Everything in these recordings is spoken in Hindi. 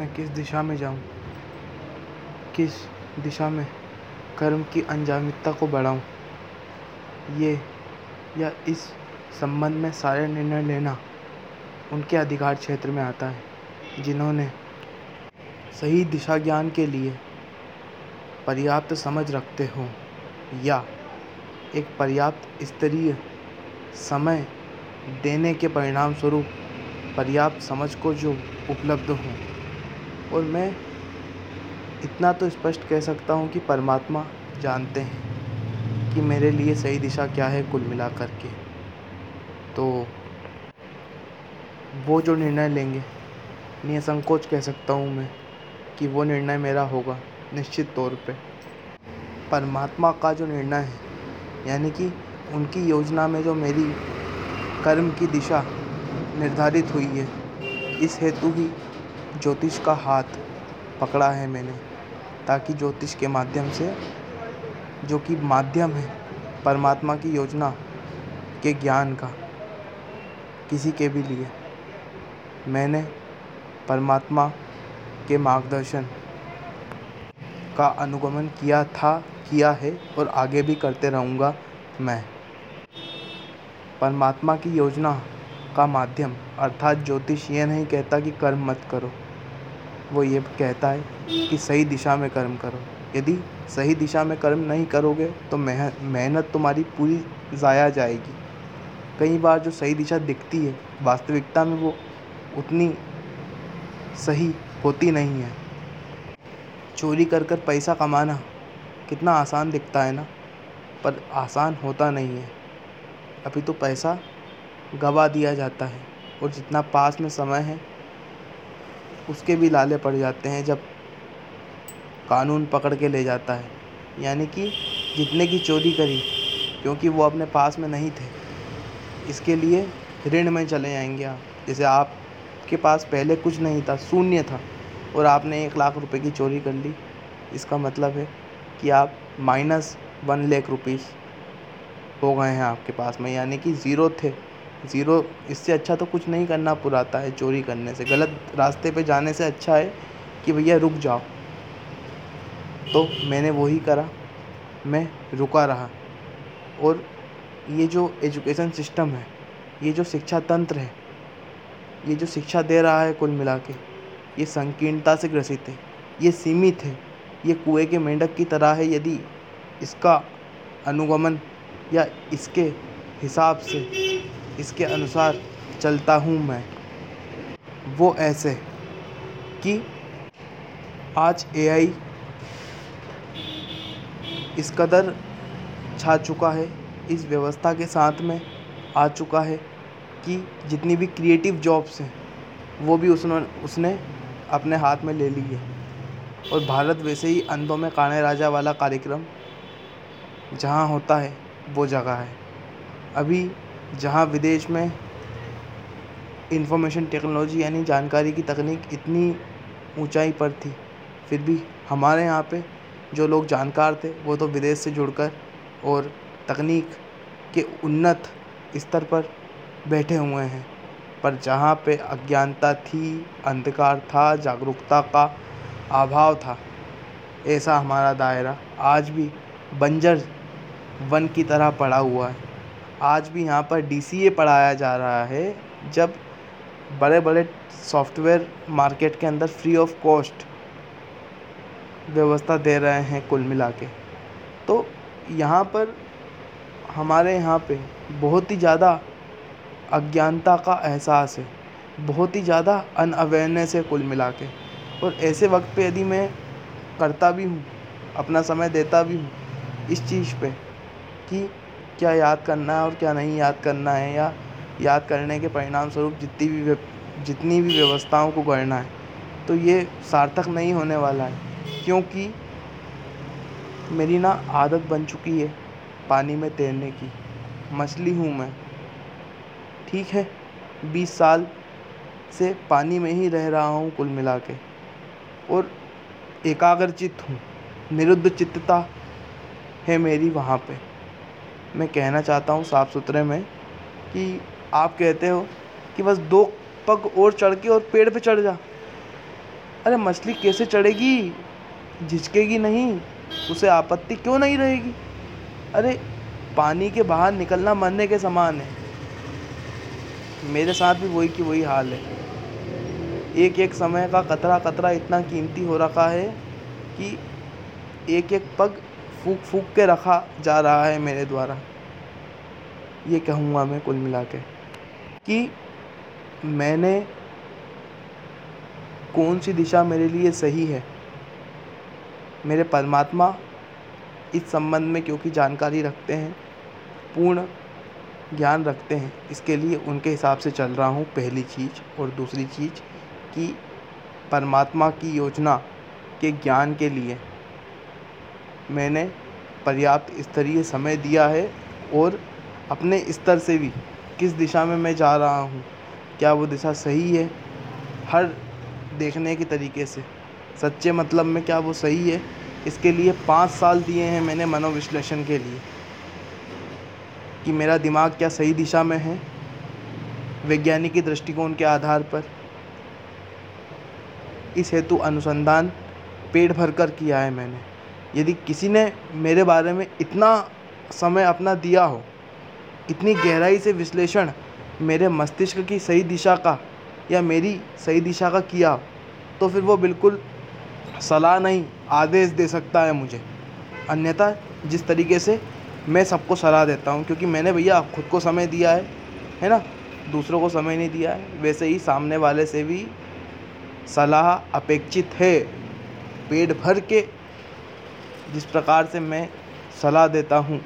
मैं किस दिशा में जाऊँ? किस दिशा में कर्म की अंजामियता को बढ़ाऊँ? ये या इस संबंध में सारे निर्णय लेना उनके अधिकार क्षेत्र में आता है, जिन्होंने सही दिशा ज्ञान के लिए पर्याप्त समझ रखते हों या एक पर्याप्त स्तरीय समय देने के परिणाम स्वरूप पर्याप्त समझ को जो उपलब्ध हों। और मैं इतना तो स्पष्ट कह सकता हूँ कि परमात्मा जानते हैं कि मेरे लिए सही दिशा क्या है कुल मिला कर के। तो वो जो निर्णय लेंगे, निसंकोच कह सकता हूँ मैं कि वो निर्णय मेरा होगा निश्चित तौर पे। परमात्मा का जो निर्णय है, यानी कि उनकी योजना में जो मेरी कर्म की दिशा निर्धारित हुई है, इस हेतु ही ज्योतिष का हाथ पकड़ा है मैंने, ताकि ज्योतिष के माध्यम से, जो कि माध्यम है, परमात्मा की योजना के ज्ञान का, किसी के भी लिए। मैंने परमात्मा के मार्गदर्शन का अनुगमन किया था, किया है और आगे भी करते रहूँगा मैं। परमात्मा की योजना का माध्यम। अर्थात ज्योतिष ये नहीं कहता कि कर्म मत करो। वो ये कहता है कि सही दिशा में कर्म करो। यदि सही दिशा में कर्म नहीं करोगे तो मेहनत तुम्हारी पूरी ज़ाया जाएगी। कई बार जो सही दिशा दिखती है, वास्तविकता में वो उतनी सही होती नहीं है। चोरी कर कर पैसा कमाना कितना आसान दिखता है ना? पर आसान होता नहीं है। अभी तो पैसा गवा दिया जाता है और जितना पास में समय है, उसके भी लाले पड़ जाते हैं जब कानून पकड़ के ले जाता है। यानी कि जितने की चोरी करी, क्योंकि वो अपने पास में नहीं थे। इसके लिए ऋण में चले जाएँगे आप। जैसे आपके पास पहले कुछ नहीं था, शून्य था, और आपने एक लाख रुपए की चोरी कर ली। इसका मतलब है कि आप माइनस वन लेख रुपीस हो गए हैं आपके पास में। यानी कि ज़ीरो थे। ज़ीरो, इससे अच्छा तो कुछ नहीं करना पुराता है चोरी करने से। गलत रास्ते पे जाने से अच्छा है कि भैया रुक जाओ। तो मैंने वही करा, मैं रुका रहा। और ये जो एजुकेशन सिस्टम है, ये जो शिक्षा तंत्र है, ये जो शिक्षा दे रहा है कुल मिला के, ये संकीर्णता से ग्रसित है, ये सीमित है, ये कुएँ के मेंढक की तरह है यदि इसका अनुगमन या इसके हिसाब से इसके अनुसार चलता हूँ मैं। वो ऐसे कि आज एआई इस कदर छा चुका है, इस व्यवस्था के साथ में आ चुका है कि जितनी भी क्रिएटिव जॉब्स हैं, वो भी उसने उसने अपने हाथ में ले ली है। और भारत वैसे ही अंधों में काने राजा वाला कार्यक्रम जहाँ होता है, वो जगह है। अभी जहाँ विदेश में इंफॉर्मेशन टेक्नोलॉजी यानी जानकारी की तकनीक इतनी ऊंचाई पर थी, फिर भी हमारे यहाँ पे जो लोग जानकार थे, वो तो विदेश से जुड़कर और तकनीक के उन्नत स्तर पर बैठे हुए हैं। पर जहाँ पे अज्ञानता थी, अंधकार था, जागरूकता का अभाव था, ऐसा हमारा दायरा आज भी बंजर वन की तरह पड़ा हुआ है। आज भी यहाँ पर डी सी ए पढ़ाया जा रहा है, जब बड़े बड़े सॉफ्टवेयर मार्केट के अंदर फ्री ऑफ़ कॉस्ट व्यवस्था दे रहे हैं कुल मिला के। तो यहाँ पर हमारे यहाँ पे बहुत ही ज़्यादा अज्ञानता का एहसास है, बहुत ही ज़्यादा अनअवेयरनेस है कुल मिला के। और ऐसे वक्त पे यदि मैं करता भी हूँ, अपना समय देता भी हूँ, इस चीज़ पे कि क्या याद करना है और क्या नहीं याद करना है, या याद करने के परिणाम स्वरूप जितनी भी जितनी भी व्यवस्थाओं को गढ़ना है तो ये सार्थक नहीं होने वाला है। क्योंकि मेरी ना आदत बन चुकी है पानी में तैरने की। मछली हूँ मैं। ठीक है, बीस साल से पानी में ही रह रहा हूँ कुल मिला के। और एकाग्रचित हूँ। निरुद्ध चित्तता है मेरी वहाँ पे। मैं कहना चाहता हूँ साफ़ सुथरे में कि आप कहते हो कि बस दो पग और चढ़ के और पेड़ पे चढ़ जा। अरे मछली कैसे चढ़ेगी? झिझकेगी नहीं, उसे आपत्ति क्यों नहीं रहेगी? अरे पानी के बाहर निकलना मरने के समान है। मेरे साथ भी वही की वही हाल है। एक एक समय का कतरा कतरा इतना कीमती हो रखा है कि एक एक पग फूक फूक के रखा जा रहा है मेरे द्वारा। ये कहूँगा मैं कुल मिला के कि मैंने कौन सी दिशा मेरे लिए सही है? मेरे परमात्मा इस संबंध में क्योंकि जानकारी रखते हैं, पूर्ण ज्ञान रखते हैं, इसके लिए उनके हिसाब से चल रहा हूँ। पहली चीज़ और दूसरी चीज़ कि परमात्मा की योजना के ज्ञान के लिए मैंने पर्याप्त स्तरीय समय दिया है और अपने स्तर से भी। किस दिशा में मैं जा रहा हूँ? क्या वो दिशा सही है? हर देखने के तरीके से। सच्चे मतलब में क्या वो सही है? इसके लिए पाँच साल दिए हैं मैंने मनोविश्लेषण के लिए। कि मेरा दिमाग क्या सही दिशा में है? वैज्ञानिक के दृष्टिकोण के आधार पर। इस हेतु अनुसंधान पेट भर कर किया है मैंने। यदि किसी ने मेरे बारे में इतना समय अपना दिया हो, इतनी गहराई से विश्लेषण मेरे मस्तिष्क की सही दिशा का या मेरी सही दिशा का किया तो फिर वो बिल्कुल सलाह नहीं, आदेश दे सकता है मुझे। अन्यथा, जिस तरीके से मैं सबको सलाह देता हूँ, क्योंकि मैंने भैया खुद को समय दिया है है ना? दूसरों को समय नहीं दिया है, वैसे ही सामने वाले से भी सलाह अपेक्षित है। पेट भर के जिस प्रकार से मैं सलाह देता हूँ,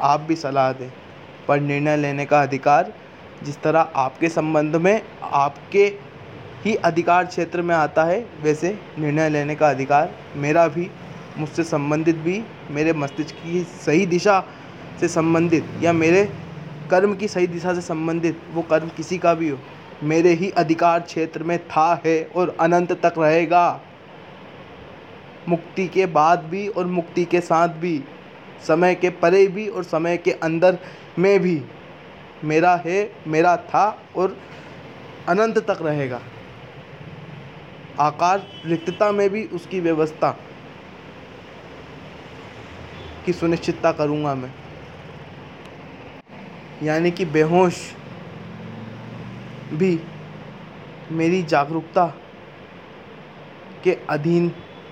आप भी सलाह दें। पर निर्णय लेने का अधिकार, जिस तरह आपके संबंध में आपके ही अधिकार क्षेत्र में आता है, वैसे निर्णय लेने का अधिकार मेरा भी, मुझसे संबंधित भी, मेरे मस्तिष्क की सही दिशा से संबंधित या मेरे कर्म की सही दिशा से संबंधित, वो कर्म किसी का भी हो, मेरे ही अधिकार क्षेत्र में था, है और अनंत तक रहेगा। मुक्ति के बाद भी और मुक्ति के साथ भी, समय के परे भी और समय के अंदर में भी। मेरा है, मेरा था और अनंत तक रहेगा। आकार, रिक्तता में भी उसकी व्यवस्था की सुनिश्चितता करूँगा मैं। यानी कि बेहोश भी मेरी जागरूकता के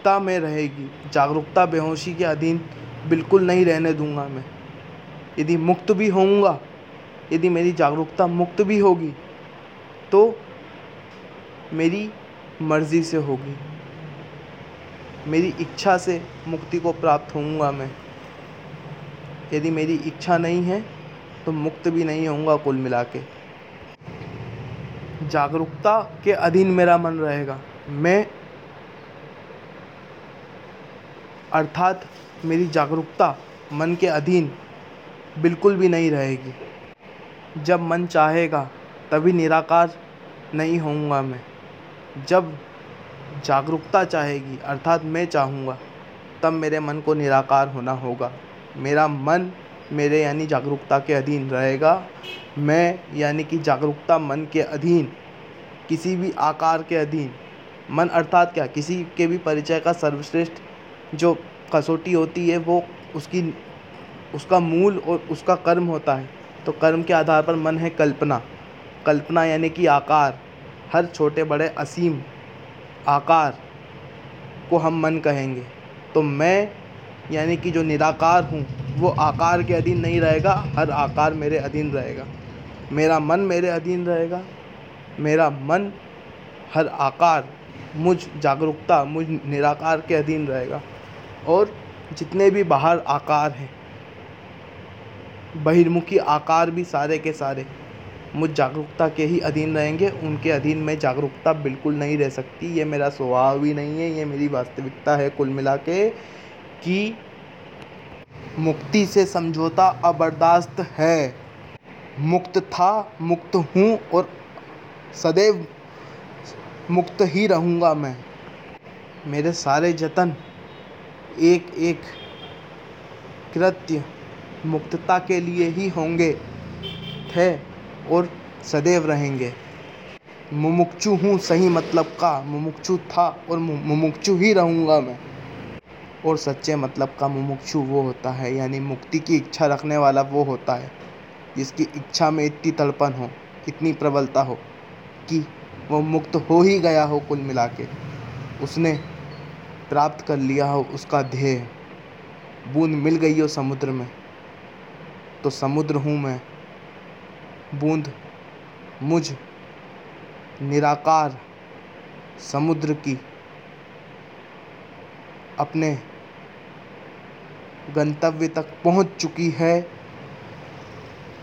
अधीनता में रहेगी। जागरूकता बेहोशी के अधीन बिल्कुल नहीं रहने दूँगा मैं। यदि मुक्त भी होऊँगा, यदि मेरी जागरूकता मुक्त भी होगी तो मेरी मर्ज़ी से होगी। मेरी इच्छा से मुक्ति को प्राप्त होऊँगा मैं। यदि मेरी इच्छा नहीं है तो मुक्त भी नहीं होऊँगा कुल मिला के जागरूकता के अधीन मेरा मन रहेगा। मैं अर्थात मेरी जागरूकता मन के अधीन बिल्कुल भी नहीं रहेगी। जब मन चाहेगा, तभी निराकार नहीं होऊँगा मैं। जब जागरूकता चाहेगी, अर्थात मैं चाहूँगा, तब मेरे मन को निराकार होना होगा। मेरा मन मेरे यानी जागरूकता के अधीन रहेगा। मैं यानी कि जागरूकता मन के अधीन, किसी भी आकार के अधीन। मन अर्थात क्या? किसी के भी परिचय का सर्वश्रेष्ठ जो कसौटी होती है, वो उसकी, उसका मूल और उसका कर्म होता है। तो कर्म के आधार पर मन है कल्पना। कल्पना यानी कि आकार। हर छोटे बड़े असीम आकार को हम मन कहेंगे। तो मैं यानी कि जो निराकार हूँ, वो आकार के अधीन नहीं रहेगा, हर आकार मेरे अधीन रहेगा। मेरा मन मेरे अधीन रहेगा। मेरा मन, हर आकार मुझ जागरूकता, मुझ निराकार के अधीन रहेगा। और जितने भी बाहर आकार हैं, बहिर्मुखी आकार भी सारे के सारे, मुझ जागरूकता के ही अधीन रहेंगे। उनके अधीन में जागरूकता बिल्कुल नहीं रह सकती। ये मेरा स्वभाव ही नहीं है, ये मेरी वास्तविकता है कुल मिला के कि मुक्ति से समझौता अबर्दाश्त है। मुक्त था, मुक्त हूँ और सदैव मुक्त ही रहूँगा मैं। मेरे सारे जतन एक एक कृत्य मुक्तता के लिए ही होंगे, थे और सदैव रहेंगे। मुमुक्षु हूँ, सही मतलब का मुमुक्षु था और मुमुक्षु ही रहूँगा मैं। और सच्चे मतलब का मुमुक्षु वो होता है, यानी मुक्ति की इच्छा रखने वाला वो होता है, जिसकी इच्छा में इतनी तड़पन हो, इतनी प्रबलता हो, कि वो मुक्त हो ही गया हो कुल मिला के। उसने प्राप्त कर लिया हो, उसका ध्येय। बूंद मिल गई हो समुद्र में। तो समुद्र हूँ मैं। बूंद, मुझ, निराकार समुद्र की अपने गंतव्य तक पहुँच चुकी है।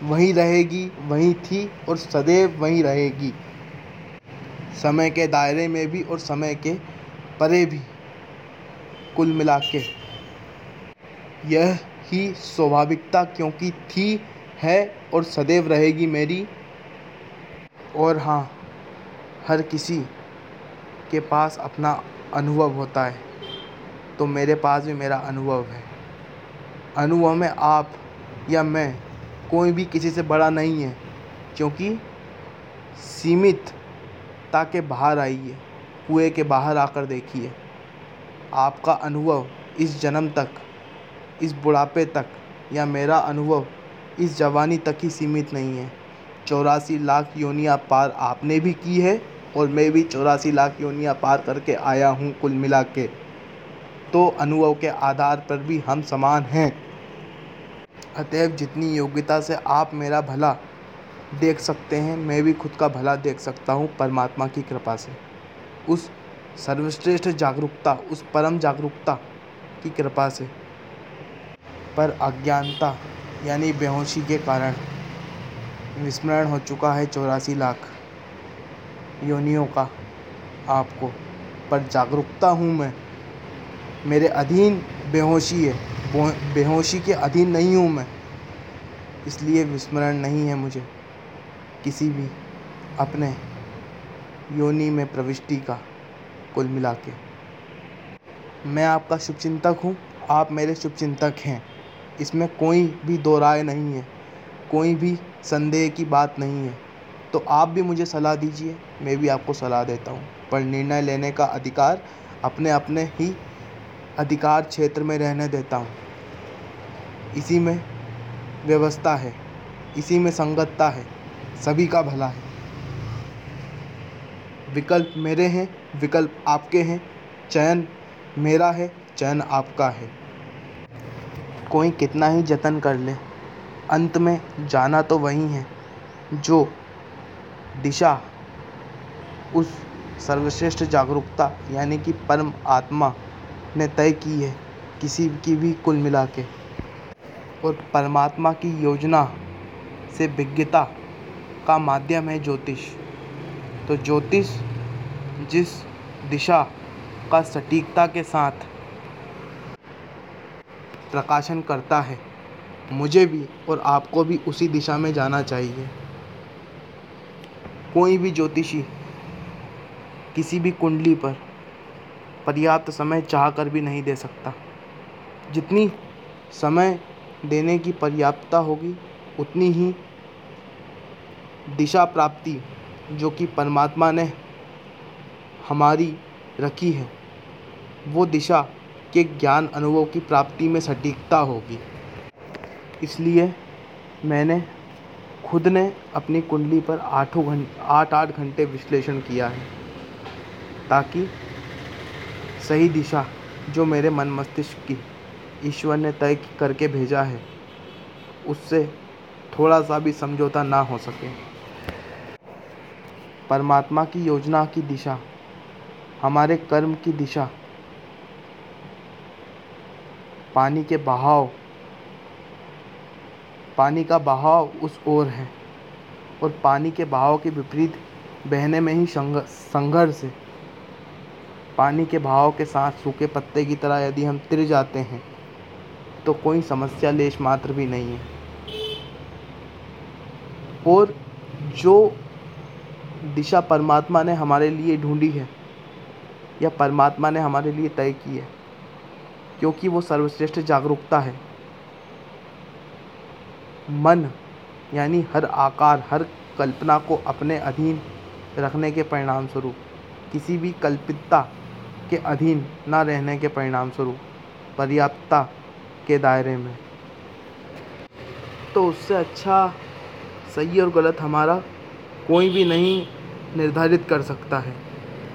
वहीं रहेगी, वहीं थी और सदैव वहीं रहेगी। समय के दायरे में भी और समय के परे भी। कुल मिला के। यह ही स्वाभाविकता क्योंकि थी, है और सदैव रहेगी मेरी। और हाँ हर किसी के पास अपना अनुभव होता है तो मेरे पास भी मेरा अनुभव है। अनुभव में आप या मैं कोई भी किसी से बड़ा नहीं है, क्योंकि सीमित ताकि बाहर आइए, कुएँ के बाहर आकर देखिए। आपका अनुभव इस जन्म तक, इस बुढ़ापे तक या मेरा अनुभव इस जवानी तक ही सीमित नहीं है। चौरासी लाख योनियाँ पार आपने भी की है और मैं भी चौरासी लाख योनियाँ पार करके आया हूँ कुल मिला के। तो अनुभव के आधार पर भी हम समान हैं। अतएव जितनी योग्यता से आप मेरा भला देख सकते हैं, मैं भी खुद का भला देख सकता हूँ परमात्मा की कृपा से। उस सर्वश्रेष्ठ जागरूकता, उस परम जागरूकता की कृपा से। पर अज्ञानता, यानी बेहोशी के कारण, विस्मरण हो चुका है चौरासी लाख योनियों का आपको। पर जागरूकता हूँ मैं। मेरे अधीन बेहोशी है। बेहोशी के अधीन नहीं हूँ मैं। इसलिए विस्मरण नहीं है मुझे। किसी भी अपने योनि में प्रविष्टि का कुल मिला के। मैं आपका शुभचिंतक हूँ, आप मेरे शुभचिंतक हैं। इसमें कोई भी दो राय नहीं है, कोई भी संदेह की बात नहीं है। तो आप भी मुझे सलाह दीजिए, मैं भी आपको सलाह देता हूँ। पर निर्णय लेने का अधिकार अपने अपने ही अधिकार क्षेत्र में रहने देता हूँ। इसी में व्यवस्था है, इसी में संगतता है, सभी का भला है। विकल्प मेरे हैं, विकल्प आपके हैं, चयन मेरा है, चयन आपका है। कोई कितना ही जतन कर ले, अंत में जाना तो वही है, जो दिशा, उस सर्वश्रेष्ठ जागरूकता, यानी कि परम आत्मा, ने तय की है, किसी की भी कुल मिला के। और परमात्मा की योजना से विज्ञता का माध्यम है ज्योतिष। तो ज्योतिष जिस दिशा का सटीकता के साथ प्रकाशन करता है, मुझे भी और आपको भी उसी दिशा में जाना चाहिए। कोई भी ज्योतिषी किसी भी कुंडली पर पर्याप्त समय चाह कर भी नहीं दे सकता। जितनी समय देने की पर्याप्तता होगी, उतनी ही दिशा प्राप्ति जो कि परमात्मा ने हमारी रखी है, वो दिशा के ज्ञान अनुभव की प्राप्ति में सटीकता होगी। इसलिए मैंने खुद ने अपनी कुंडली पर आठों घंटे आठ आठ घंटे विश्लेषण किया है, ताकि सही दिशा जो मेरे मन मस्तिष्क की ईश्वर ने तय करके भेजा है, उससे थोड़ा सा भी समझौता ना हो सके। परमात्मा की योजना की दिशा, हमारे कर्म की दिशा, पानी के बहाव, पानी का बहाव उस ओर है और पानी के बहाव के विपरीत बहने में ही संघर्ष है। पानी के बहाव के साथ सूखे पत्ते की तरह यदि हम तिर जाते हैं तो कोई समस्या लेश मात्र भी नहीं है। और जो दिशा परमात्मा ने हमारे लिए ढूंढी है, या परमात्मा ने हमारे लिए तय की है, क्योंकि वो सर्वश्रेष्ठ जागरूकता है। मन, यानी हर आकार, हर कल्पना को अपने अधीन रखने के परिणाम स्वरूप किसी भी कल्पितता के अधीन न रहने के परिणाम स्वरूप पर्याप्तता के दायरे में। तो उससे अच्छा सही और गलत हमारा कोई भी नहीं निर्धारित कर सकता है।